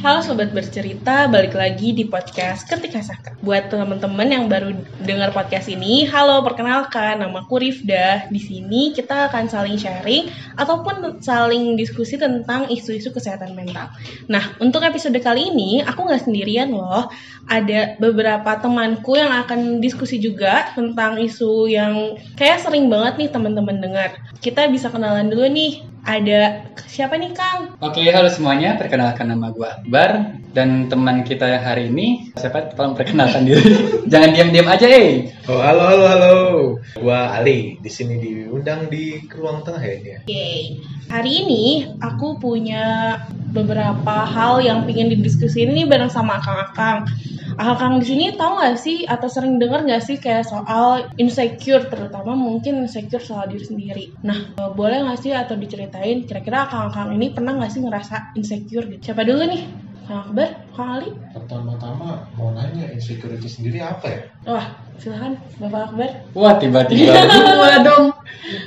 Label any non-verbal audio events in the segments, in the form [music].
Halo sobat bercerita, balik lagi di podcast Ketika Saka. Buat teman-teman yang baru dengar podcast ini, halo perkenalkan, nama aku Rifda. Di sini kita akan saling sharing ataupun saling diskusi tentang isu-isu kesehatan mental. Nah, untuk episode kali ini aku nggak sendirian loh. Ada beberapa temanku yang akan diskusi juga tentang isu yang kayak sering banget nih teman-teman dengar. Kita bisa kenalan dulu nih ada siapa nih Kang? Oke, halo semuanya. Perkenalkan nama gue Akbar dan teman kita yang hari ini siapa? Tolong perkenalkan diri. [laughs] Jangan diam-diam aja, eh. Oh, halo halo halo. Gua Ali. Di sini diundang di ruang tengah ya dia. Oke. Hari ini aku punya beberapa hal yang pingin didiskusin ini bareng sama Akang-akang. Akang di sini tahu nggak sih atau sering dengar nggak sih kayak soal insecure terutama mungkin insecure soal diri sendiri. Nah, eh, boleh nggak sih atau diceritain kira-kira akang-akang ini pernah nggak sih ngerasa insecure gitu? Siapa dulu nih? Kang Akbar, Kang Ali? Pertama-tama mau nanya insecurity sendiri apa ya? Wah, silahkan Bapak Akbar. Wah, tiba-tiba [laughs] gua dong.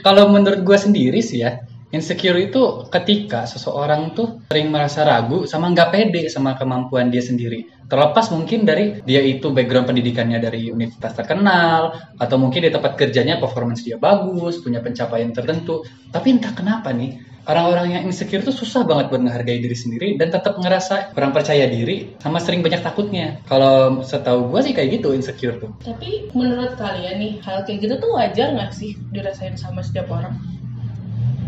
Kalau menurut gue sendiri sih ya, insecure itu ketika seseorang tuh sering merasa ragu sama nggak pede sama kemampuan dia sendiri. Terlepas mungkin dari dia itu background pendidikannya dari universitas terkenal, atau mungkin di tempat kerjanya performance dia bagus, punya pencapaian tertentu. Tapi entah kenapa nih, orang-orang yang insecure tuh susah banget buat menghargai diri sendiri dan tetap ngerasa kurang percaya diri sama sering banyak takutnya. Kalau setahu gue sih kayak gitu insecure tuh. Tapi menurut kalian nih, hal kayak gitu tuh wajar nggak sih dirasain sama setiap orang?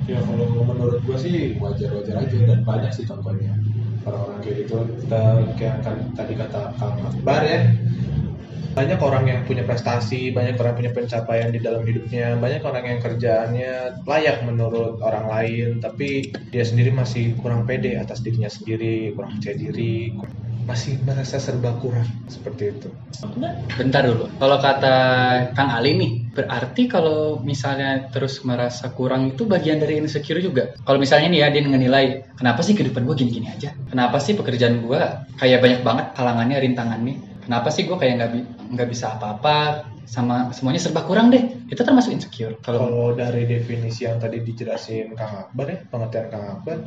Ya kalau menurut gua sih wajar-wajar aja dan banyak sih contohnya. Orang-orang kayak gitu kita kayak kan tadi kata Kang Akbar ya. Banyak orang yang punya prestasi, banyak orang yang punya pencapaian di dalam hidupnya, banyak orang yang kerjaannya layak menurut orang lain, tapi dia sendiri masih kurang pede atas dirinya sendiri, kurang percaya diri, masih merasa serba kurang seperti itu. Bentar dulu. Kalau kata Kang Ali nih, berarti kalau misalnya terus merasa kurang itu bagian dari insecure juga. Kalau misalnya nih ya dia ngenilai, kenapa sih kehidupan gue gini-gini aja? Kenapa sih pekerjaan gue kayak banyak banget halangannya, rintangannya? Kenapa sih gue kayak nggak nggak bisa apa-apa? Sama semuanya serba kurang deh. Itu termasuk insecure. Kalau Kalau dari definisi yang tadi dijelasin Kang Akbar ya, pengertian Kang Akbar,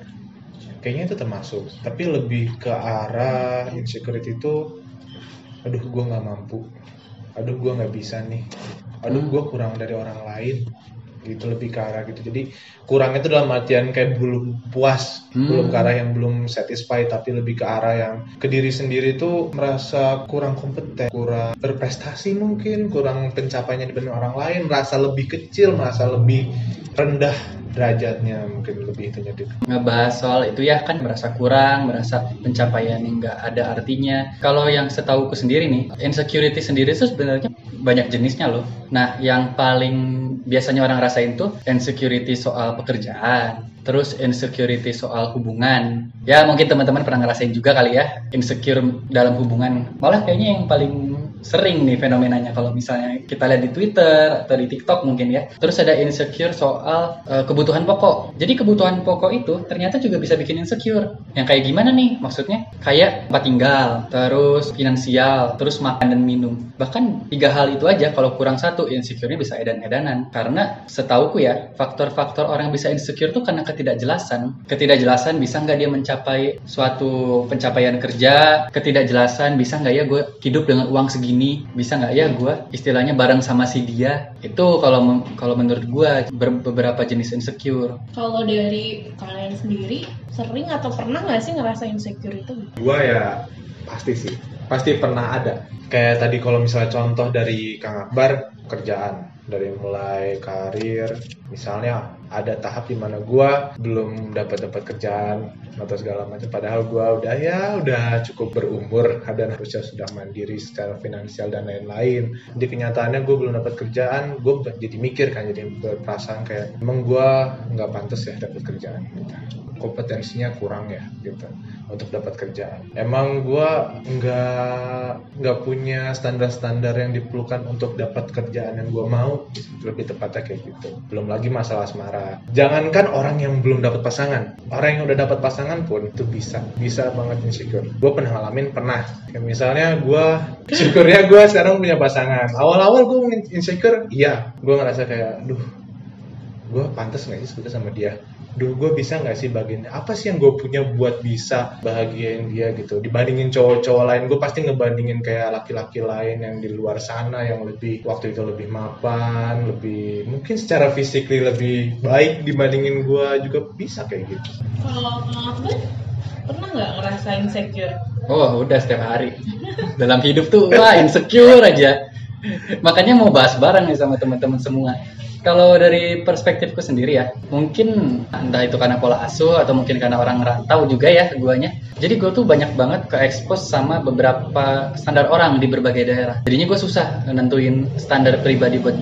kayaknya itu termasuk. Tapi lebih ke arah insecurity itu, aduh gue nggak mampu, aduh gue nggak bisa nih, aduh gue kurang dari orang lain, gitu lebih ke arah gitu. Jadi kurang itu dalam artian kayak belum puas, Hmm. belum ke arah yang belum satisfied, tapi lebih ke arah yang ke diri sendiri tuh merasa kurang kompeten, kurang berprestasi mungkin, kurang pencapaiannya dibanding orang lain, merasa lebih kecil, merasa lebih rendah derajatnya mungkin lebih itunya gitu. ngebahas soal itu ya kan merasa kurang, merasa pencapaian yang nggak ada artinya. Kalau yang setahuku sendiri nih, insecurity sendiri itu sebenarnya banyak jenisnya loh. Nah, yang paling biasanya orang rasain tuh insecurity soal pekerjaan, terus insecurity soal hubungan. Ya mungkin teman-teman pernah ngerasain juga kali ya, insecure dalam hubungan. Malah kayaknya yang paling sering nih fenomenanya kalau misalnya kita lihat di Twitter atau di TikTok mungkin ya. Terus ada insecure soal eh, kebutuhan pokok. Jadi kebutuhan pokok itu ternyata juga bisa bikin insecure. Yang kayak gimana nih? Maksudnya kayak tempat tinggal, terus finansial, terus makan dan minum. Bahkan tiga hal itu aja kalau kurang satu insecure-nya bisa edan-edanan. Karena setauku ya, faktor-faktor orang bisa insecure tuh karena ketidakjelasan. Ketidakjelasan bisa nggak dia mencapai suatu pencapaian kerja, ketidakjelasan bisa nggak ya gue hidup dengan uang segini, bisa nggak ya gue istilahnya bareng sama si dia. Itu kalau kalau menurut gue ber- beberapa jenis insecure. Kalau dari kalian sendiri, sering atau pernah nggak sih ngerasa insecure itu? Gua ya pasti sih, pasti pernah ada. Kayak tadi kalau misalnya contoh dari Kang Akbar kerjaan dari mulai karir misalnya ada tahap di mana gua belum dapat dapat kerjaan atau segala macam. Padahal gua udah ya udah cukup berumur dan harusnya sudah mandiri secara finansial dan lain-lain. Di kenyataannya gue belum dapat kerjaan gue jadi mikir kan jadi berperasaan kayak emang gua nggak pantas ya dapat kerjaan. gitu kompetensinya kurang ya gitu untuk dapat kerjaan. Emang gua nggak nggak punya standar-standar yang diperlukan untuk dapat kerjaan yang gua mau, lebih tepatnya kayak gitu. Belum lagi masalah asmara. Jangankan orang yang belum dapat pasangan, orang yang udah dapat pasangan pun itu bisa bisa banget insecure. Gue pernah ngalamin pernah. Kayak misalnya gua insecure ya gue sekarang punya pasangan. Awal-awal gue insecure, iya. Gue ngerasa kayak, duh, gue pantas nggak sih suka sama dia duh gue bisa nggak sih bagian apa sih yang gue punya buat bisa bahagiain dia gitu dibandingin cowok-cowok lain gue pasti ngebandingin kayak laki-laki lain yang di luar sana yang lebih waktu itu lebih mapan lebih mungkin secara fisik lebih baik dibandingin gue juga bisa kayak gitu Kalau Akbar pernah nggak ngerasa insecure? Oh, udah setiap hari. [laughs] Dalam hidup tuh wah insecure aja. Makanya mau bahas bareng nih sama teman-teman semua. Kalau dari perspektifku sendiri ya, mungkin entah itu karena pola asuh atau mungkin karena orang rantau juga ya guanya. Jadi gue tuh banyak banget ke expose sama beberapa standar orang di berbagai daerah. Jadinya gue susah nentuin standar pribadi buat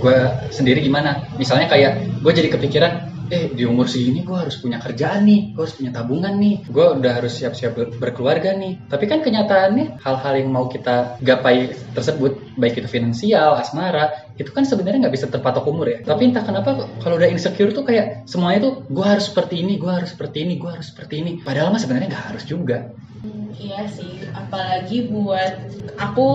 gue sendiri gimana. Misalnya kayak gue jadi kepikiran, eh di umur segini gue harus punya kerjaan nih, gue harus punya tabungan nih, gue udah harus siap-siap ber- berkeluarga nih. Tapi kan kenyataannya hal-hal yang mau kita gapai tersebut, baik itu finansial, asmara, itu kan sebenarnya nggak bisa terpatok umur ya. Tapi entah kenapa kalau udah insecure tuh kayak semuanya tuh gue harus seperti ini, gue harus seperti ini, gue harus seperti ini. Padahal mah sebenarnya nggak harus juga. Hmm, iya sih, apalagi buat aku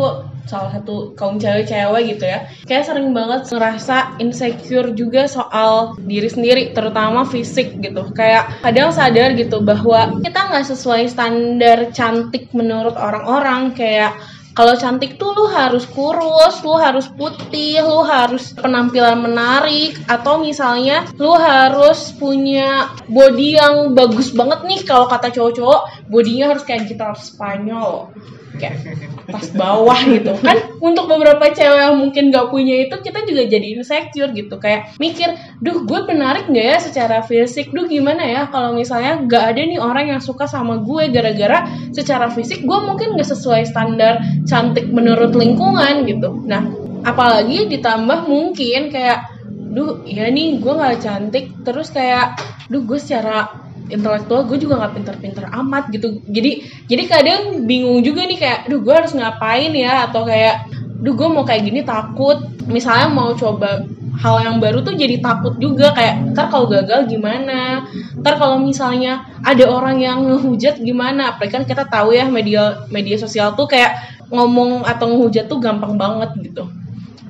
salah satu kaum cewek-cewek gitu ya kayak sering banget ngerasa insecure juga soal diri sendiri terutama fisik gitu kayak kadang sadar gitu bahwa kita nggak sesuai standar cantik menurut orang-orang kayak kalau cantik tuh lu harus kurus, lu harus putih, lu harus penampilan menarik, atau misalnya lu harus punya body yang bagus banget nih kalau kata cowok-cowok, bodinya harus kayak gitar Spanyol kayak pas bawah gitu. Kan untuk beberapa cewek yang mungkin gak punya itu kita juga jadi insecure gitu. Kayak mikir duh gue menarik nggak ya secara fisik? Duh gimana ya kalau misalnya gak ada nih orang yang suka sama gue gara-gara secara fisik gue mungkin gak sesuai standar cantik menurut lingkungan gitu. Nah apalagi ditambah mungkin kayak duh iya nih gue nggak cantik. Terus kayak duh gue secara intelektual gue juga nggak pinter-pinter amat gitu. Jadi jadi kadang bingung juga nih kayak duh gue harus ngapain ya? Atau kayak duh gue mau kayak gini takut. Misalnya mau coba hal yang baru tuh jadi takut juga kayak ntar kalau gagal gimana? Ntar kalau misalnya ada orang yang ngehujat gimana? Apalagi kan kita tahu ya media media sosial tuh kayak ngomong atau ngehujat tuh gampang banget gitu.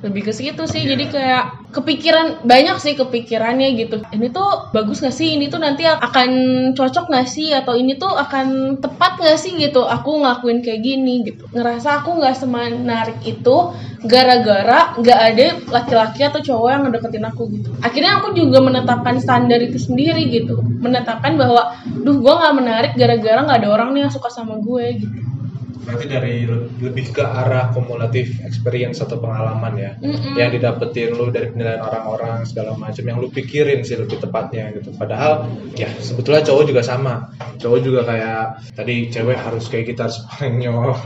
Lebih ke situ sih jadi kayak kepikiran banyak sih kepikirannya gitu. Ini tuh bagus gak sih? Ini tuh nanti akan cocok gak sih? Atau ini tuh akan tepat gak sih gitu? Aku ngelakuin kayak gini gitu. Ngerasa aku nggak semenarik itu gara-gara nggak ada laki-laki atau cowok yang ngedeketin aku gitu. Akhirnya aku juga menetapkan standar itu sendiri gitu. Menetapkan bahwa duh gue nggak menarik gara-gara nggak ada orang nih yang suka sama gue gitu berarti dari le- lebih ke arah kumulatif experience atau pengalaman ya? Mm-mm. yang didapetin lu dari penilaian orang-orang segala macam yang lu pikirin sih lebih tepatnya gitu. Padahal ya sebetulnya cowok juga sama. Cowok juga kayak tadi cewek harus kayak gitar Spanyol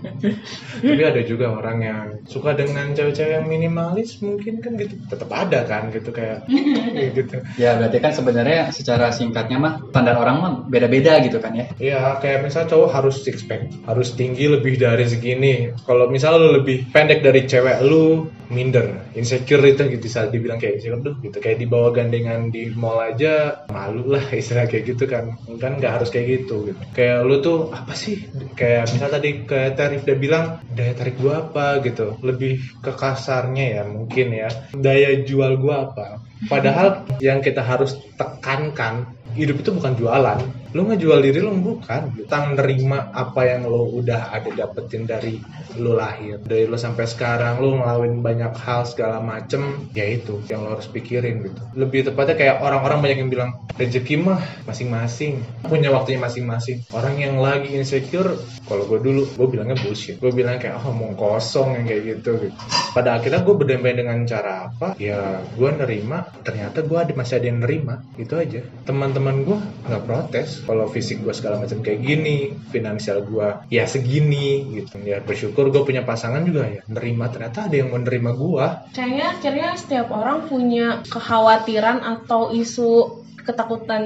[laughs] tapi ada juga orang yang suka dengan cewek-cewek yang minimalis mungkin kan gitu. Tetap ada kan gitu kayak [laughs] gitu. Ya berarti kan sebenarnya secara singkatnya mah standar orang mah beda-beda gitu kan ya. Iya, kayak misal cowok harus six pack, harus tinggi lebih dari segini. Kalau misal lu lebih pendek dari cewek lu, minder, insecure itu gitu bisa dibilang kayak insecure tuh gitu. Kayak dibawa gandengan di mall aja malu lah [laughs] istilah kayak gitu kan. Kan nggak harus kayak gitu gitu. Kayak lu tuh apa sih? Kayak misal tadi kayak Tarif udah bilang daya tarik gua apa gitu. Lebih ke kasarnya ya mungkin ya. Daya jual gua apa? Padahal yang kita harus tekankan hidup itu bukan jualan. Lu ngejual diri lu bukan. Tentang nerima apa yang lo udah ada dapetin dari lu lahir. Dari lu sampai sekarang lu ngelakuin banyak hal segala macem. Ya itu yang lo harus pikirin gitu. Lebih tepatnya kayak orang-orang banyak yang bilang rezeki mah masing-masing. Punya waktunya masing-masing. Orang yang lagi insecure, kalau gue dulu gue bilangnya bullshit. Gue bilang kayak oh mau kosong yang kayak gitu. gitu. Pada akhirnya gue berdamai dengan cara apa? Ya gue nerima. Ternyata gue ada masih ada yang nerima. Itu aja. Teman-teman gue nggak protes kalau fisik gue segala macam kayak gini, finansial gue ya segini gitu. Ya bersyukur gue punya pasangan juga ya nerima. Ternyata ada yang mau nerima gue. Kayaknya akhirnya setiap orang punya kekhawatiran atau isu ketakutan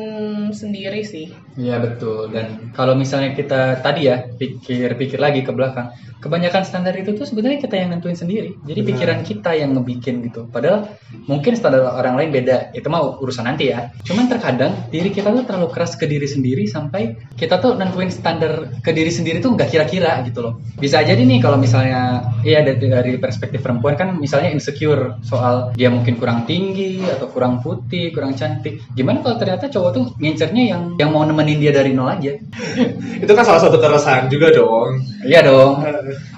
sendiri sih. Iya betul. Dan kalau misalnya kita tadi ya pikir-pikir lagi ke belakang, kebanyakan standar itu tuh sebenarnya kita yang nentuin sendiri. Jadi Benar. pikiran kita yang ngebikin gitu. Padahal mungkin standar orang lain beda. Itu mah urusan nanti ya. Cuman terkadang diri kita tuh terlalu keras ke diri sendiri sampai kita tuh nentuin standar ke diri sendiri tuh nggak kira-kira gitu loh. Bisa jadi nih kalau misalnya ya dari, dari perspektif perempuan kan misalnya insecure soal dia mungkin kurang tinggi atau kurang putih, kurang cantik. Gimana kalau ternyata cowok tuh ngincernya yang yang mau nemenin dia dari nol aja. [laughs] Itu kan salah satu keresahan juga dong. Iya dong.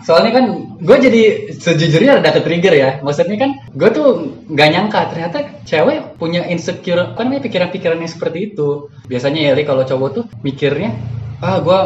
Soalnya kan gue jadi sejujurnya ada ke trigger ya. Maksudnya kan gue tuh nggak nyangka ternyata cewek punya insecure kan namanya pikiran-pikiran yang seperti itu. Biasanya ya kalau cowok tuh mikirnya ah gue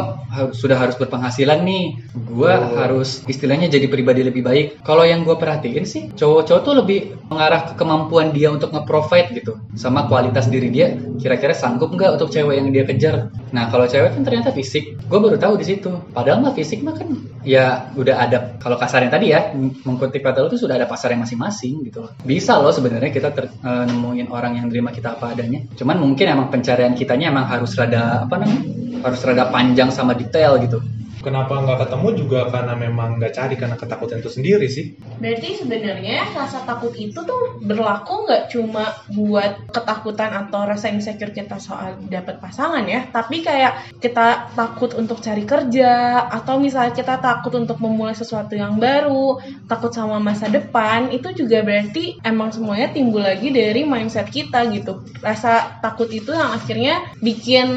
sudah harus berpenghasilan nih. Gue Oh. harus istilahnya jadi pribadi lebih baik. Kalau yang gue perhatiin sih cowok-cowok tuh lebih mengarah ke kemampuan dia untuk nge-provide gitu sama kualitas diri dia. Kira-kira sanggup nggak untuk cewek yang dia kejar? Nah kalau cewek kan ternyata fisik. Gue baru tahu di situ. Padahal mah fisik mah kan ya udah ada kalau kasarnya tadi ya mengkutip kata lu tuh sudah ada pasarnya masing-masing gitu loh. Bisa loh sebenarnya kita ter- eh, nemuin orang yang terima kita apa adanya. Cuman mungkin emang pencarian kitanya emang harus rada apa namanya harus rada panjang sama detail gitu Kenapa nggak ketemu juga karena memang nggak cari karena ketakutan itu sendiri sih. Berarti sebenarnya rasa takut itu tuh berlaku nggak cuma buat ketakutan atau rasa insecure kita soal dapat pasangan ya, tapi kayak kita takut untuk cari kerja atau misalnya kita takut untuk memulai sesuatu yang baru, takut sama masa depan, itu juga berarti emang semuanya timbul lagi dari mindset kita gitu. Rasa takut itu yang akhirnya bikin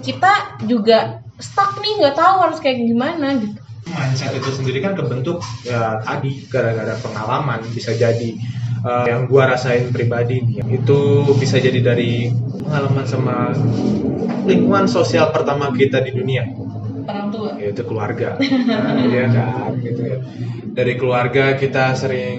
kita juga stuck nih nggak tahu harus kayak gimana gitu. Mindset itu sendiri kan kebentuk ya tadi gara-gara pengalaman bisa jadi eh, yang gua rasain pribadi nih itu bisa jadi dari pengalaman sama lingkungan sosial pertama kita di dunia Orang tua. yaitu keluarga Nah, iya kan gitu ya dari keluarga kita sering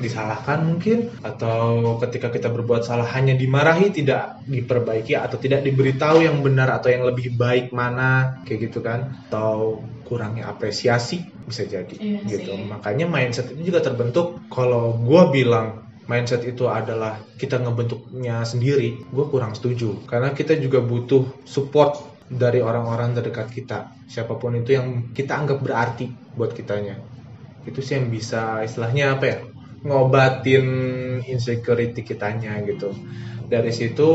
disalahkan mungkin atau ketika kita berbuat salah hanya dimarahi tidak diperbaiki atau tidak diberitahu yang benar atau yang lebih baik mana kayak gitu kan. Atau kurangnya apresiasi bisa jadi Iya gitu. Sih. makanya mindset itu juga terbentuk. Kalau gua bilang mindset itu adalah kita ngebentuknya sendiri gue kurang setuju. Karena kita juga butuh support dari orang-orang terdekat kita. Siapa pun itu yang kita anggap berarti buat kitanya. Itu sih yang bisa istilahnya apa ya ngobatin insecurity kitanya gitu. Dari situ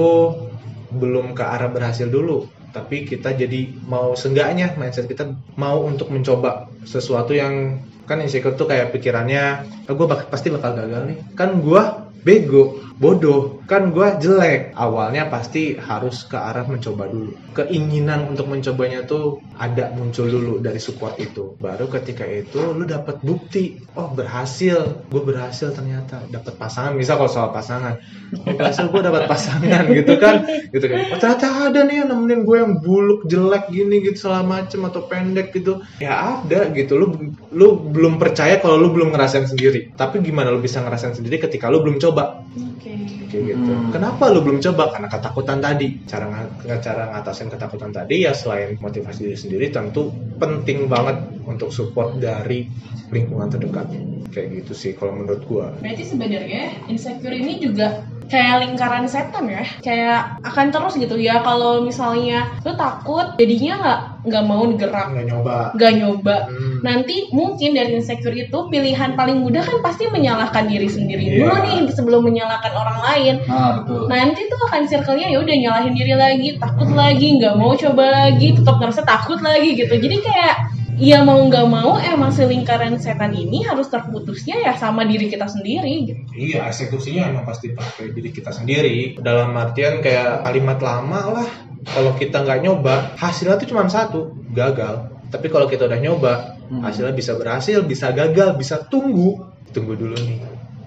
belum ke arah berhasil dulu tapi kita jadi mau seenggaknya mindset kita mau untuk mencoba sesuatu yang kan insecure tuh kayak pikirannya ah, gue pasti bakal gagal nih. Kan gue bego bodoh kan gue jelek. Awalnya pasti harus ke arah mencoba dulu. Keinginan untuk mencobanya tuh ada muncul dulu dari support itu. Baru ketika itu lu dapat bukti. Oh berhasil. Gue berhasil ternyata dapat pasangan. Misal kalau soal pasangan. Oh, berhasil gue dapat pasangan [laughs] gitu kan. Gitu kan. Oh, ternyata ada nih yang nemenin gue yang buluk jelek gini gitu segala macem atau pendek gitu. Ya ada gitu. Lu lu belum percaya kalau lu belum ngerasain sendiri. Tapi gimana lu bisa ngerasain sendiri ketika lu belum coba? Oke. kayak gitu. Hmm. Kenapa lu belum coba? Karena ketakutan tadi. Cara ng- cara ngatasin ketakutan tadi ya selain motivasi diri sendiri tentu penting banget untuk support dari lingkungan terdekat. Kayak gitu sih kalau menurut gua. Berarti sebenarnya insecure ini juga kayak lingkaran setan ya, kayak akan terus gitu ya. Kalau misalnya lu takut, jadinya nggak nggak mau gerak, Nggak nyoba. nggak nyoba. Hmm. Nanti mungkin dari insecure itu pilihan paling mudah kan pasti menyalahkan diri sendiri Iya. dulu nih sebelum menyalahkan orang lain. nah betul Nanti tuh akan circle-nya ya udah nyalahin diri lagi, takut lagi, nggak mau coba lagi, tetap ngerasa takut lagi gitu. Jadi kayak ya mau nggak mau emang si lingkaran setan ini harus terputusnya ya sama diri kita sendiri gitu. Iya, eksekusinya emang pasti pakai diri kita sendiri. Dalam artian kayak kalimat lama lah. Kalau kita nggak nyoba, hasilnya tuh cuma satu, gagal. Tapi kalau kita udah nyoba, Hmm. hasilnya bisa berhasil, bisa gagal, bisa tunggu. Tunggu dulu nih.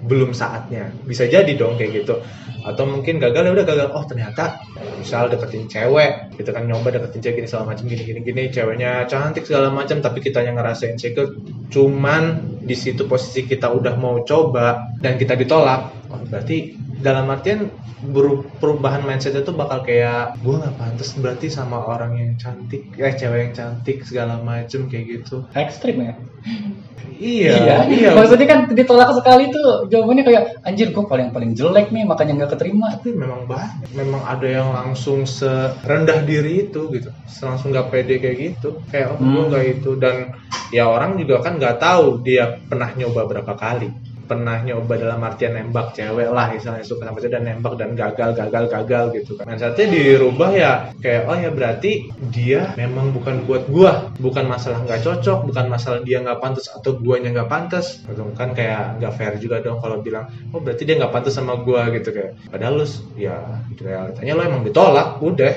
Belum saatnya. Bisa jadi dong kayak gitu. Atau mungkin gagal ya udah gagal. Oh ternyata misal deketin cewek, kita kan nyoba deketin cewek gini segala macam gini gini gini, ceweknya cantik segala macam, tapi kita yang ngerasain insecure. Cuman di situ posisi kita udah mau coba dan kita ditolak, oh, berarti dalam artian perubahan mindset itu bakal kayak gue nggak pantas berarti sama orang yang cantik, eh cewek yang cantik segala macem kayak gitu. ekstrim ya? Iya, iya. maksudnya kan ditolak sekali tuh jawabannya kayak anjir gue paling paling jelek nih makanya nggak keterima. Tapi memang banyak. Memang ada yang langsung serendah diri itu gitu. Langsung nggak pede kayak gitu. Kayak oh gue Hmm. nggak itu. Dan ya orang juga kan nggak tahu dia pernah nyoba berapa kali pernah nyoba dalam artian nembak cewek lah misalnya suka sama cewek dan nembak dan gagal gagal gagal gitu kan. Mindsetnya dirubah ya kayak oh ya berarti dia memang bukan buat gua. Bukan masalah nggak cocok bukan masalah dia nggak pantas atau guanya nggak pantas. Gitu kan kayak nggak fair juga dong kalau bilang oh berarti dia nggak pantas sama gua gitu kayak. Padahal lu ya realitanya lo emang ditolak udah.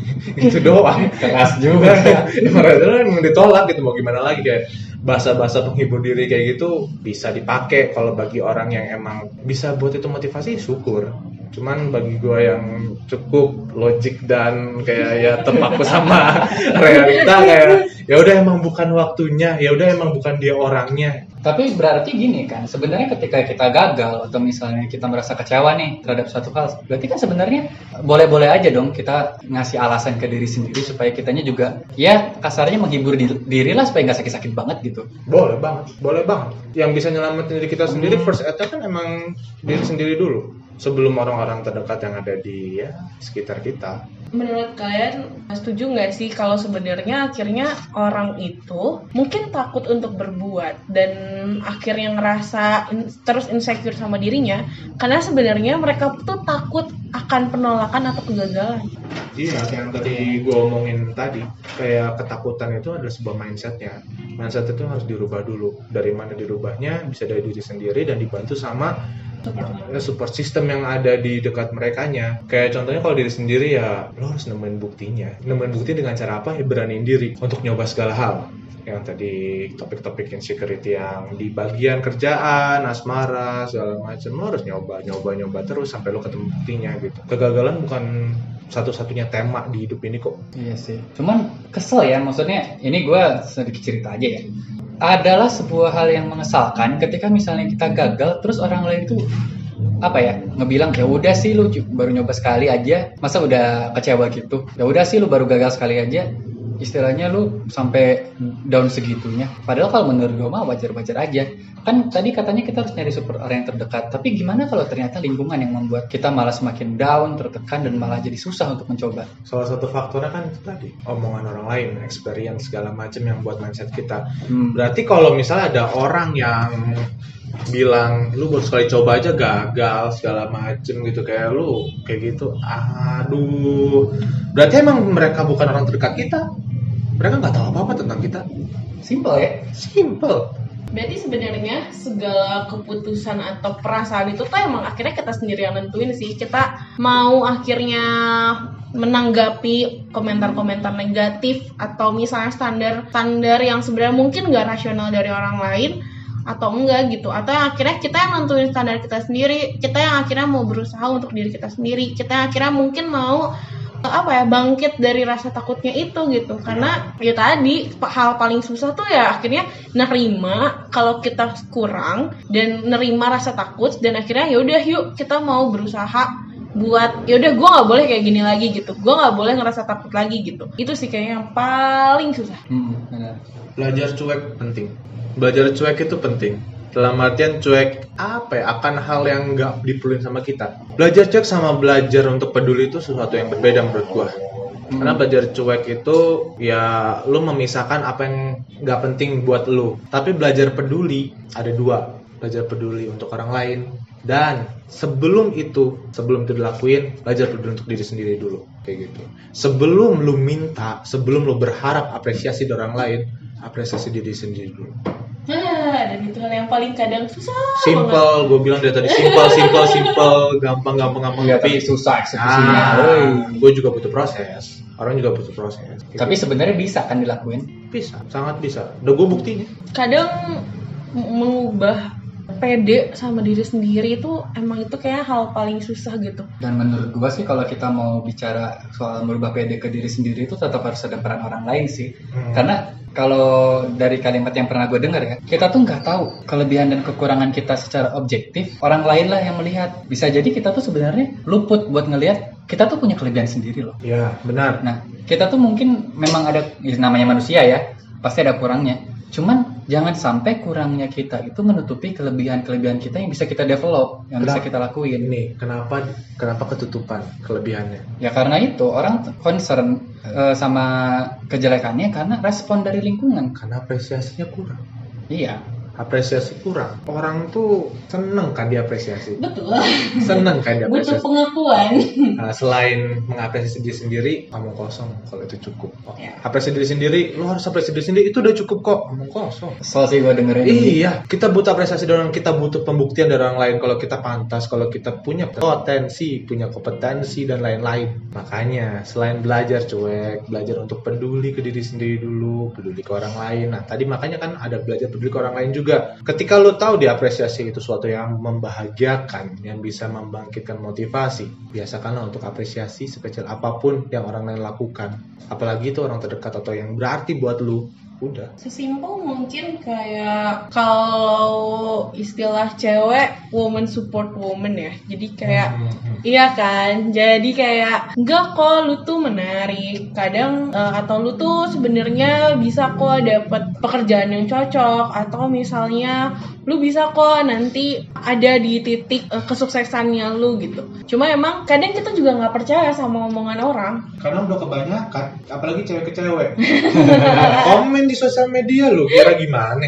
[laughs] Itu doang. Keras juga. [laughs] Padahal emang ditolak gitu mau gimana lagi kayak bahasa-bahasa penghibur diri kayak gitu bisa dipakai kalau bagi orang yang emang bisa buat itu motivasi syukur. Cuman bagi gue yang cukup logik dan kayak ya terpaku sama [laughs] realita kayak ya udah emang bukan waktunya ya udah emang bukan dia orangnya Tapi berarti gini kan, sebenarnya ketika kita gagal atau misalnya kita merasa kecewa nih terhadap suatu hal, berarti kan sebenarnya boleh-boleh aja dong kita ngasih alasan ke diri sendiri supaya kitanya juga ya kasarnya menghibur di- diri lah supaya nggak sakit-sakit banget gitu. boleh banget boleh banget. Yang bisa nyelamatin diri kita sendiri first aid kan emang diri sendiri dulu sebelum orang-orang terdekat yang ada di ya sekitar kita Menurut kalian setuju nggak sih kalau sebenarnya akhirnya orang itu mungkin takut untuk berbuat dan akhirnya ngerasa in- terus insecure sama dirinya karena sebenarnya mereka tuh takut akan penolakan atau kegagalan. Iya, yang tadi gue omongin tadi, kayak ketakutan itu adalah sebuah mindsetnya. Mindset itu harus dirubah dulu. Dari mana dirubahnya? Bisa dari diri sendiri dan dibantu sama support system yang ada di dekat merekanya. Kayak contohnya kalau diri sendiri ya, lo harus nemuin buktinya. Nemuin bukti dengan cara apa? Ya beraniin diri untuk nyoba segala hal. Yang tadi topik-topik insecurity yang di bagian kerjaan, asmara, segala macam lo harus nyoba, nyoba, nyoba terus sampai lo ketemu buktinya gitu. Kegagalan bukan satu-satunya tema di hidup ini kok. Iya sih. Cuman kesel ya, maksudnya ini gue sedikit cerita aja ya. Adalah sebuah hal yang mengesalkan ketika misalnya kita gagal, terus orang lain tuh apa ya ngebilang ya udah sih lu baru nyoba sekali aja masa udah kecewa gitu ya udah sih lu baru gagal sekali aja istilahnya lu sampai down segitunya. Padahal kalau menurut gue mah wajar-wajar aja. Kan tadi katanya kita harus nyari support orang yang terdekat. Tapi gimana kalau ternyata lingkungan yang membuat kita malah semakin down tertekan dan malah jadi susah untuk mencoba? Salah satu faktornya kan itu tadi omongan orang lain, experience segala macam yang buat mindset kita. Hmm. Berarti kalau misalnya ada orang yang bilang lu baru sekali coba aja gagal segala macem gitu kayak lu kayak gitu aduh. Berarti emang mereka bukan orang terdekat kita mereka nggak tahu apa apa tentang kita. Simple ya? Simple. Berarti sebenarnya segala keputusan atau perasaan itu tuh emang akhirnya kita sendiri yang nentuin sih. Kita mau akhirnya menanggapi komentar-komentar negatif atau misalnya standar-standar yang sebenarnya mungkin nggak rasional dari orang lain atau enggak gitu. Atau akhirnya kita yang nentuin standar kita sendiri. Kita yang akhirnya mau berusaha untuk diri kita sendiri. Kita yang akhirnya mungkin mau apa ya bangkit dari rasa takutnya itu gitu. Karena ya tadi pa- hal paling susah tuh ya akhirnya nerima kalau kita kurang dan nerima rasa takut dan akhirnya ya udah yuk kita mau berusaha buat ya udah gue nggak boleh kayak gini lagi gitu. Gue nggak boleh ngerasa takut lagi gitu. Itu sih kayaknya yang paling susah. Hmm, benar. belajar cuek penting. Belajar cuek itu penting dalam artian cuek apa ya akan hal yang nggak diperluin sama kita. Belajar cuek sama belajar untuk peduli itu sesuatu yang berbeda menurut gua. Karena belajar cuek itu ya lu memisahkan apa yang nggak penting buat lu. Tapi belajar peduli ada dua. Belajar peduli untuk orang lain dan sebelum itu sebelum itu dilakuin belajar peduli untuk diri sendiri dulu. Kayak gitu. Sebelum lu minta sebelum lu berharap apresiasi dari orang lain apresiasi diri sendiri dulu nah dan itu hal yang paling kadang susah simple gue bilang dari tadi simple simple simple gampang gampang gampang Enggak, tapi susah eksekusinya. ah, Woi. gue juga butuh proses orang juga butuh proses Tapi sebenarnya bisa kan dilakuin. bisa sangat bisa udah gue buktinya kadang mengubah pede sama diri sendiri itu emang itu kayak hal paling susah gitu Dan menurut gua sih kalau kita mau bicara soal merubah PD ke diri sendiri itu tetap harus ada peran orang lain sih. Hmm. Karena kalau dari kalimat yang pernah gue dengar ya, kita tuh nggak tahu kelebihan dan kekurangan kita secara objektif. Orang lain lah yang melihat. Bisa jadi kita tuh sebenarnya luput buat ngelihat kita tuh punya kelebihan sendiri loh. ya benar Nah, kita tuh mungkin memang ada ya, namanya manusia ya, pasti ada kurangnya. Cuman jangan sampai kurangnya kita itu menutupi kelebihan-kelebihan kita yang bisa kita develop, yang bisa Kenapa? kita lakuin. ini kenapa kenapa ketutupan kelebihannya Ya karena itu orang concern eh, sama kejelekannya karena respon dari lingkungan. karena apresiasinya kurang Iya. Apresiasi kurang orang tuh seneng kan diapresiasi Betul. seneng kan Butuh diapresiasi pengakuan. Nah, selain mengapresiasi diri sendiri kamu kosong kalau itu cukup Oh, Ya. apresiasi diri sendiri lu harus apresiasi diri sendiri itu udah cukup kok kamu kosong Kesel sih gue dengerin. Iya, kita butuh apresiasi dari orang, kita butuh pembuktian dari orang lain kalau kita pantas, kalau kita punya potensi, punya kompetensi dan lain-lain. Makanya selain belajar cuek, belajar untuk peduli ke diri sendiri dulu, peduli ke orang lain. Nah, tadi makanya kan ada belajar peduli ke orang lain juga. Ketika lo tahu diapresiasi itu suatu yang membahagiakan, yang bisa membangkitkan motivasi, biasakanlah untuk apresiasi sekecil apa pun yang orang lain lakukan. Apalagi itu orang terdekat atau yang berarti buat lu. Udah. Sesimpel mungkin kayak kalau istilah cewek woman support woman ya. Jadi kayak Hmm. Iya kan, jadi kayak enggak kok lu tuh menarik. Kadang eh, atau lu tuh sebenarnya bisa kok dapet pekerjaan yang cocok atau misalnya lu bisa kok nanti ada di titik eh, kesuksesannya lu gitu. Cuma emang kadang kita juga nggak percaya sama omongan orang. Karena udah kebanyakan, apalagi cewek ke cewek. [laughs] Komen di sosial media lu, kira gimana?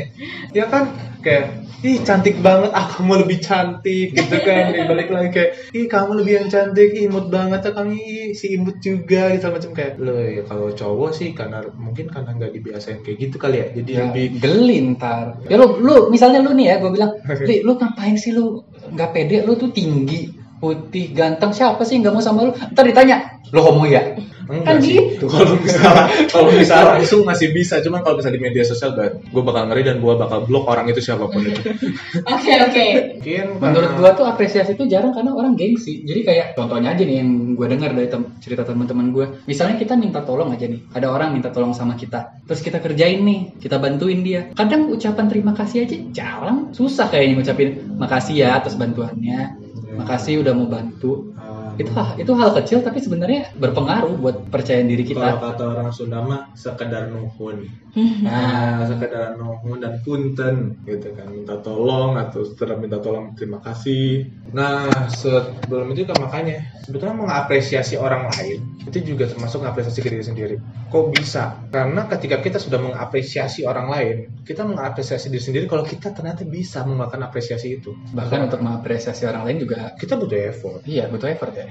Ya kan, kayak ih cantik banget, ah kamu lebih cantik gitu kan. Balik lagi kayak, ih kamu lebih yang cantik, ih, imut banget ya kami si imut juga gitu macam kayak lo ya kalau cowok sih karena mungkin karena nggak dibiasain kayak gitu kali ya. Jadi Ya, lebih geli ntar. Ya lu, lu misalnya lu nih ya, gue bilang, [laughs] Li, lu ngapain sih lu nggak pede? Lu tuh tinggi, putih, ganteng, siapa sih nggak mau sama lu? Ntar ditanya, lu homo ya? Enggak Kan sih. gitu. Kalau misalnya kalau misalnya langsung masih bisa, cuman kalau misalnya di media sosial gue bakal ngeri dan gue bakal blok orang itu siapa pun itu. [laughs] Oke oke. Mungkin Menurut gua tuh apresiasi itu jarang karena orang gengsi. Jadi kayak contohnya aja nih yang gua dengar dari tem- cerita teman-teman gua. Misalnya kita minta tolong aja nih. Ada orang minta tolong sama kita. Terus kita kerjain nih, kita bantuin dia. Kadang ucapan terima kasih aja jarang, susah kayaknya ngucapin makasih ya atas bantuannya. Makasih udah mau bantu. Itu hal, itu hal kecil tapi sebenarnya berpengaruh buat percayaan diri Kalau kita. kata orang Sunda mah sekedar nuhun. Nah, sekedar nuhun dan punten gitu kan, minta tolong atau setelah minta tolong terima kasih. Nah, sebelum itu kan makanya sebetulnya mengapresiasi orang lain itu juga termasuk mengapresiasi ke diri sendiri. Kok bisa? Karena ketika kita sudah mengapresiasi orang lain, kita mengapresiasi diri sendiri kalau kita ternyata bisa melakukan apresiasi itu. Bahkan untuk mengapresiasi orang lain juga Kita butuh effort. iya butuh effort ya.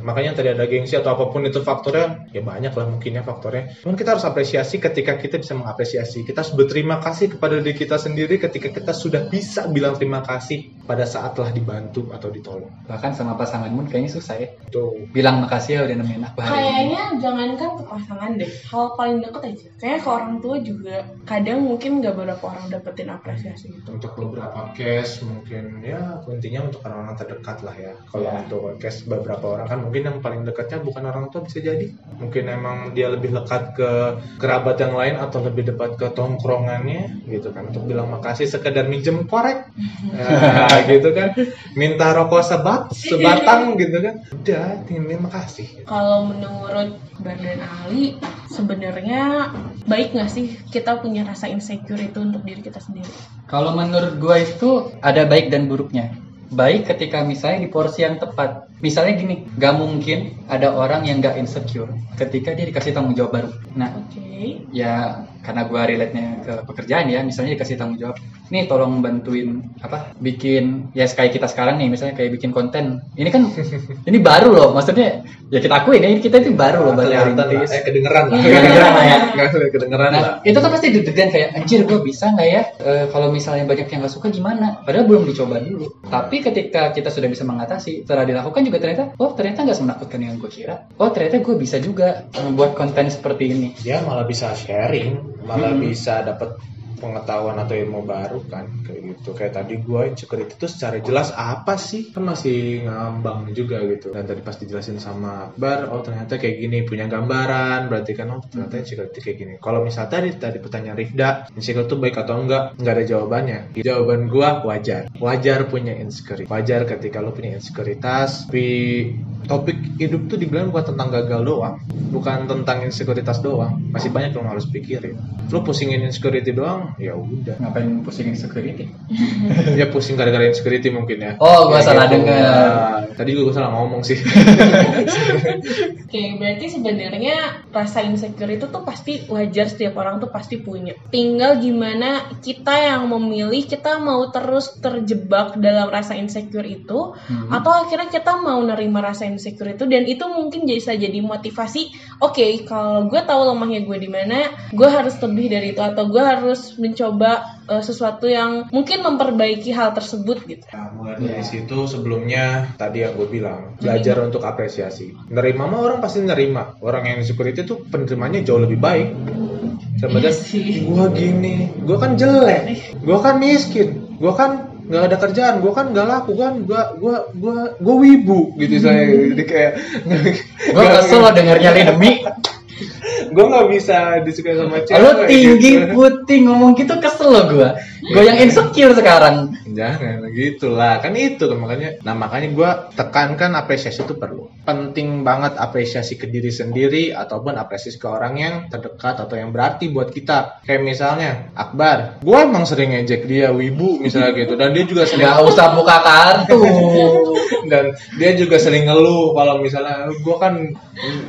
makanya tadi ada gengsi atau apa pun itu faktornya ya banyak lah mungkinnya faktornya cuman kita harus apresiasi ketika kita bisa mengapresiasi kita harus berterima kasih kepada diri kita sendiri ketika kita sudah bisa bilang terima kasih pada saat telah dibantu atau ditolong Bahkan sama pasanganmu kayaknya susah ya. tuh Bilang makasih ya udah nemenin aku hari ini. Kayaknya jangankan ke pasangan deh, hal paling deket aja. Kayaknya ke orang tua juga kadang mungkin nggak beberapa orang dapetin apresiasi itu. untuk beberapa case mungkin ya intinya untuk orang-orang terdekat lah ya kalau Ya. untuk case beberapa orang kan mungkin yang paling dekatnya bukan orang tua bisa jadi mungkin emang dia lebih lekat ke kerabat yang lain atau lebih dekat ke tongkrongannya gitu kan. Untuk bilang makasih sekedar minjem korek. [laughs] Nah, gitu kan. Minta rokok sebat sebatang gitu kan. Udah tinggal makasih. Kalau menurut Bar dan Ali, sebenarnya baik nggak sih kita punya rasa insecure itu untuk diri kita sendiri? Kalau menurut gua itu ada baik dan buruknya. Baik ketika misalnya di porsi yang tepat. Misalnya gini, gak mungkin ada orang yang gak insecure ketika dia dikasih tanggung jawab baru. Nah, Oke. ya karena gua relate-nya ke pekerjaan ya, misalnya dikasih tanggung jawab, nih tolong bantuin apa? Bikin ya kayak kita sekarang nih, misalnya kayak bikin konten. Ini kan [laughs] ini baru loh, maksudnya ya kita akuin ya, kita itu baru loh baru Kelihatan lah, eh kedengeran lah Kedengeran lah ya. [laughs] Kedengeran lah Nah, itu kan pasti deg-degan kayak anjir gue bisa nggak ya? Eh, kalau misalnya banyak yang nggak suka gimana? Padahal belum dicoba dulu. Tapi ketika kita sudah bisa mengatasi, setelah dilakukan juga ternyata, oh ternyata nggak semenakutkan yang gue kira. Oh ternyata gue bisa juga membuat konten seperti ini. dia malah bisa sharing malah Hmm. bisa dapat pengetahuan atau ilmu baru kan kayak gitu. Kayak tadi gue insecurity itu secara jelas apa sih? Kan masih ngambang juga gitu. Dan tadi pas dijelasin sama Akbar oh ternyata kayak gini punya gambaran. Berarti kan oh ternyata insecurity kayak gini. Kalau misalnya tadi tadi pertanyaan Rifda insecurity itu baik atau enggak? Nggak ada jawabannya. Jawaban gue wajar. Wajar punya insecurity. Wajar ketika lo punya insekuritas tapi topik hidup tuh dibilang bukan tentang gagal doang, bukan tentang insekuritas doang. Masih banyak yang harus pikirin. Lo pusingin insecurity doang, ya udah. Ngapain pusingin security? [laughs] ya pusing gara-gara insecurity mungkin ya. Oh, gua Kayak salah gitu. dengar. Nah, tadi juga gue salah ngomong sih. [laughs] Oke, berarti sebenarnya rasa insecure itu tuh pasti wajar setiap orang tuh pasti punya. Tinggal gimana kita yang memilih kita mau terus terjebak dalam rasa insecure itu Hmm. atau akhirnya kita mau nerima rasa insecure itu dan itu mungkin bisa jadi motivasi. Oke, kalau gue tahu lemahnya gue di mana, gue harus lebih dari itu atau gue harus mencoba eh, sesuatu yang mungkin memperbaiki hal tersebut gitu. Nah, mulai dari situ sebelumnya tadi yang gue bilang belajar untuk apresiasi. Nerima mah orang pasti nerima. Orang yang insecurity tuh penerimanya jauh lebih baik. Sebenarnya Iya gue gini, gue kan jelek, gue kan miskin, gue kan nggak ada kerjaan, gue kan nggak laku, gue kan gue gue gue gue wibu gitu saya. [laughs] Jadi kayak [laughs] Gua kesel lo dengernya demi gue nggak bisa disukai sama cewek. Lo tinggi gitu. putih ngomong gitu kesel lo gua. Gua yang insecure sekarang. Jangan gitulah kan itu kan makanya nah makanya gue tekankan apresiasi itu perlu penting banget apresiasi ke diri sendiri ataupun apresiasi ke orang yang terdekat atau yang berarti buat kita kayak misalnya Akbar gue emang sering ngejek dia wibu misalnya gitu dan dia juga sering Gak usah buka kartu. dan dia juga sering ngeluh kalau misalnya gue kan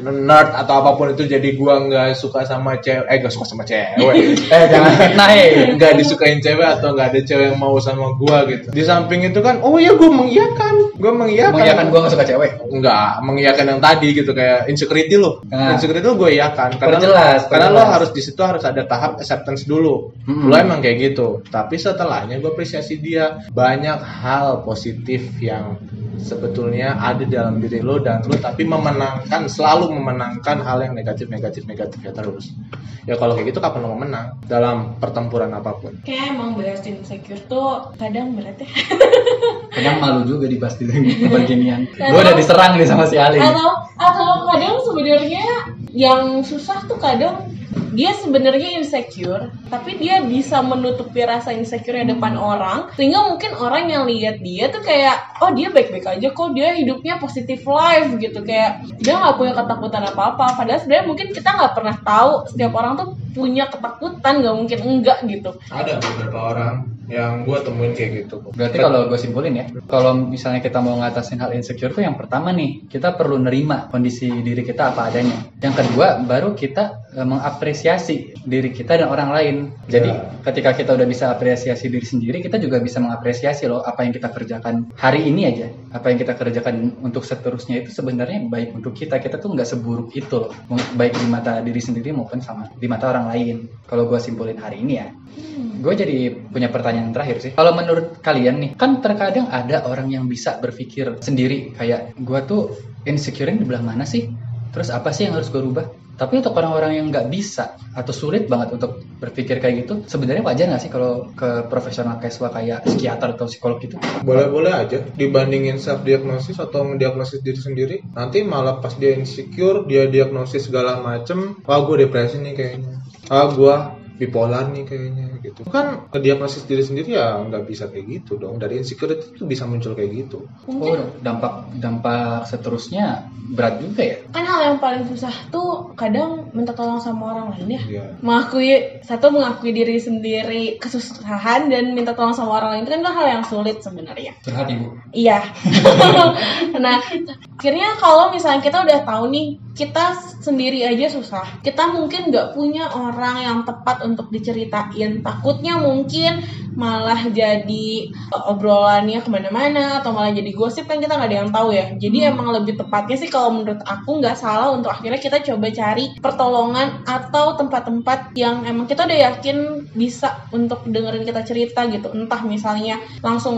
nerd atau apa pun itu jadi gue nggak suka sama cewek eh gak suka sama cewek [laughs] eh jangan eh. nggak disukain cewek atau nggak ada cewek yang mau sama gua gitu di samping itu kan oh iya gua mengiyakan gua mengiyakan Mengiyakan gua gak suka cewek. Enggak, mengiyakan yang tadi gitu kayak insecurity lo. Nah. Insecurity lo gue iyakan karena Perjelas, karena lo harus di situ harus ada tahap acceptance dulu. Mm-mm. Lo emang kayak gitu. Tapi setelahnya gue apresiasi dia banyak hal positif yang sebetulnya ada dalam diri lo dan lo tapi memenangkan selalu memenangkan hal yang negatif negatif negatif ya terus. Ya kalau kayak gitu kapan lo mau menang dalam pertempuran apa pun? Kayak emang bahas insecure tuh kadang berat ya. [laughs] Kadang malu juga dibahas di tempat ginian. Gua udah diserang nih sama si Ali. atau atau kadang sebenarnya yang susah tuh kadang dia sebenarnya insecure tapi dia bisa menutupi rasa insecure di depan orang sehingga mungkin orang yang lihat dia tuh kayak oh dia baik-baik aja kok dia hidupnya positif life gitu. Kayak dia nggak punya ketakutan apa-apa. Padahal sebenarnya mungkin kita nggak pernah tahu setiap orang tuh punya ketakutan nggak mungkin enggak gitu. Ada beberapa orang yang gue temuin kayak gitu. Berarti kalau gue simpulin ya, kalau misalnya kita mau ngatasin hal insecure tuh yang pertama nih, kita perlu nerima kondisi diri kita apa adanya. Yang kedua, baru kita eh, mengapresiasi diri kita dan orang lain. Jadi Ya. ketika kita udah bisa apresiasi diri sendiri, kita juga bisa mengapresiasi loh apa yang kita kerjakan hari ini aja. Apa yang kita kerjakan untuk seterusnya itu sebenarnya baik untuk kita. Kita tuh nggak seburuk itu loh, baik di mata diri sendiri maupun sama di mata orang lain. Kalau gue simpulin hari ini ya, gue jadi punya pertanyaan terakhir sih. Kalau menurut kalian nih, kan terkadang ada orang yang bisa berpikir sendiri kayak gue tuh insecure di belah mana sih? Terus apa sih yang harus gue rubah? Tapi untuk orang-orang yang nggak bisa atau sulit banget untuk berpikir kayak gitu, sebenarnya wajar nggak sih kalau ke profesional casual kayak psikiater atau psikolog gitu? Boleh-boleh aja dibandingin self diagnosis atau mendiagnosis diri sendiri. Nanti malah pas dia insecure, dia diagnosis segala macem, wah gue depresi nih kayaknya. Ah gue bipolar nih kayaknya gitu. Kan ke diagnosis diri sendiri ya nggak bisa kayak gitu dong. Dari insecurity itu bisa muncul kayak gitu. mungkin Oh, dampak dampak seterusnya berat juga ya. kan hal yang paling susah tuh kadang minta tolong sama orang lain ya. Iya. mengakui satu mengakui diri sendiri kesusahan dan minta tolong sama orang lain. Itu kan hal yang sulit sebenarnya. Curhat ibu. iya. [laughs] Nah akhirnya kalau misalnya kita udah tahu nih kita sendiri aja susah. Kita mungkin nggak punya orang yang tepat untuk diceritain. Takutnya mungkin malah jadi obrolannya ke mana-mana atau malah jadi gosip kan kita nggak ada yang tahu ya. Jadi emang lebih tepatnya sih kalau menurut aku nggak salah untuk akhirnya kita coba cari pertolongan atau tempat-tempat yang emang kita udah yakin bisa untuk dengerin kita cerita gitu entah misalnya langsung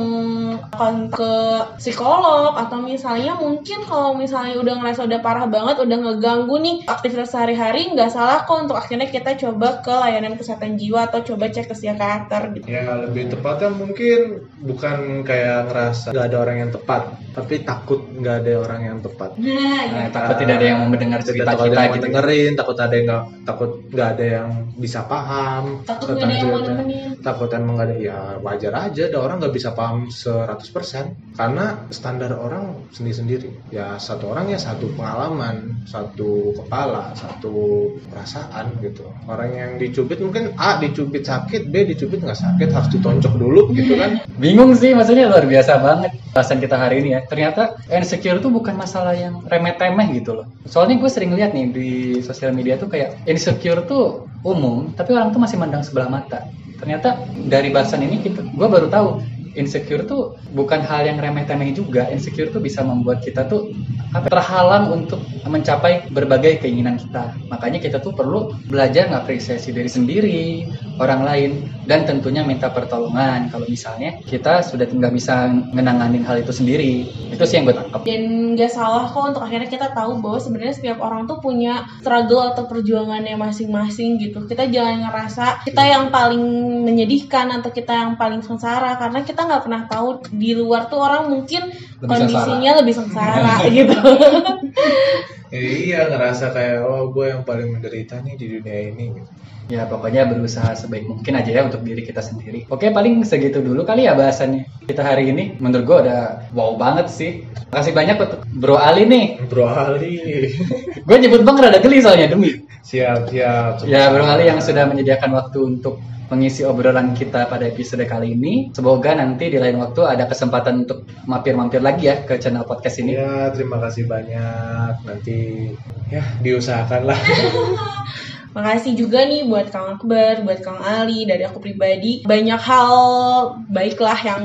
kontak ke psikolog atau misalnya mungkin kalau misalnya udah ngerasa udah parah banget udah ngeganggu nih aktivitas sehari-hari nggak salah kok untuk akhirnya kita coba ke layanan kesehatan jiwa atau coba cek ke psikiater gitu. Ya lebih tepatnya mungkin bukan kayak ngerasa nggak ada orang yang tepat, tapi takut nggak ada orang yang tepat. Nah, Nah, takut tidak ada yang mau mendengar cerita kita yang gitu. dengerin, takut ada yang nggak takut nggak ada yang bisa paham. takut nggak ada yang mau nemenin. Takut emang nggak ada, ya wajar aja. Ada orang nggak bisa paham 100% karena standar orang sendiri-sendiri. Ya satu orang ya satu pengalaman, satu kepala, satu perasaan gitu. Orang yang dicubit mungkin A dicubit sakit, B dicubit nggak sakit, harus ditonjok dulu gitu kan. [laughs] Bingung sih, maksudnya luar biasa banget bahasan kita hari ini ya. Ternyata insecure itu bukan masalah yang remeh-temeh gitu loh. Soalnya gue sering lihat nih di sosial media tuh kayak insecure tuh umum, tapi orang tuh masih mandang sebelah mata. Ternyata dari bahasan ini kita, gue baru tahu insecure tuh bukan hal yang remeh-temeh juga. Insecure tuh bisa membuat kita tuh apa, terhalang untuk mencapai berbagai keinginan kita. Makanya kita tuh perlu belajar ngapresiasi diri sendiri, orang lain, dan tentunya minta pertolongan kalau misalnya kita sudah nggak bisa ngenanganin hal itu sendiri. Itu sih yang gue tangkap. dan nggak salah kok untuk akhirnya kita tahu bahwa sebenarnya setiap orang tuh punya struggle atau perjuangannya masing-masing gitu kita jangan ngerasa kita yang paling menyedihkan atau kita yang paling sengsara karena kita nggak pernah tahu di luar tuh orang mungkin Lebih kondisinya lebih sengsara [laughs] gitu Ya, iya ngerasa kayak oh gue yang paling menderita nih di dunia ini. Gitu. Ya pokoknya berusaha sebaik mungkin aja ya untuk diri kita sendiri. Oke paling segitu dulu kali ya bahasannya kita hari ini. Menurut gue udah wow banget sih. Makasih banyak untuk Bro Ali nih. Bro Ali, [laughs] Gue nyebut bang rada geli soalnya demi. siap siap. Ya Bro Ali yang sudah menyediakan waktu untuk mengisi obrolan kita pada episode kali ini. Semoga nanti di lain waktu ada kesempatan untuk mampir-mampir lagi ya ke channel podcast ini. Ya terima kasih banyak. Nanti ya diusahakan lah. [laughs] Makasih juga nih buat Kang Akbar, buat Kang Ali, dari aku pribadi. Banyak hal baiklah yang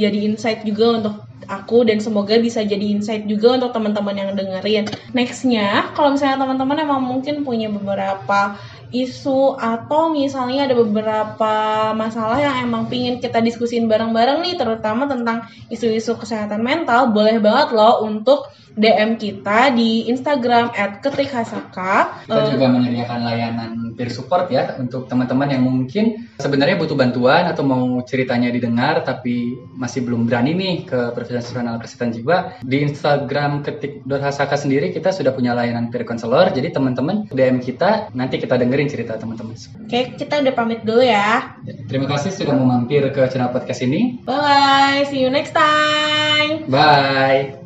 jadi insight juga untuk aku dan semoga bisa jadi insight juga untuk teman-teman yang dengerin. Nextnya, kalau misalnya teman-teman emang mungkin punya beberapa isu atau misalnya ada beberapa masalah yang emang pingin kita diskusin bareng-bareng nih, terutama tentang isu-isu kesehatan mental, boleh banget loh untuk DM kita di Instagram @ketikhasaka. Kita Eh, juga menyediakan layanan peer support ya untuk teman-teman yang mungkin sebenarnya butuh bantuan atau mau ceritanya didengar tapi masih belum berani nih ke profesional kesehatan jiwa. Di Instagram ketik.hasaka sendiri kita sudah punya layanan peer counselor. Jadi teman-teman DM kita nanti kita dengerin cerita teman-teman. Oke, kita udah pamit dulu ya. Terima kasih sudah mau mampir ke channel podcast ini. Bye bye, see you next time. Bye.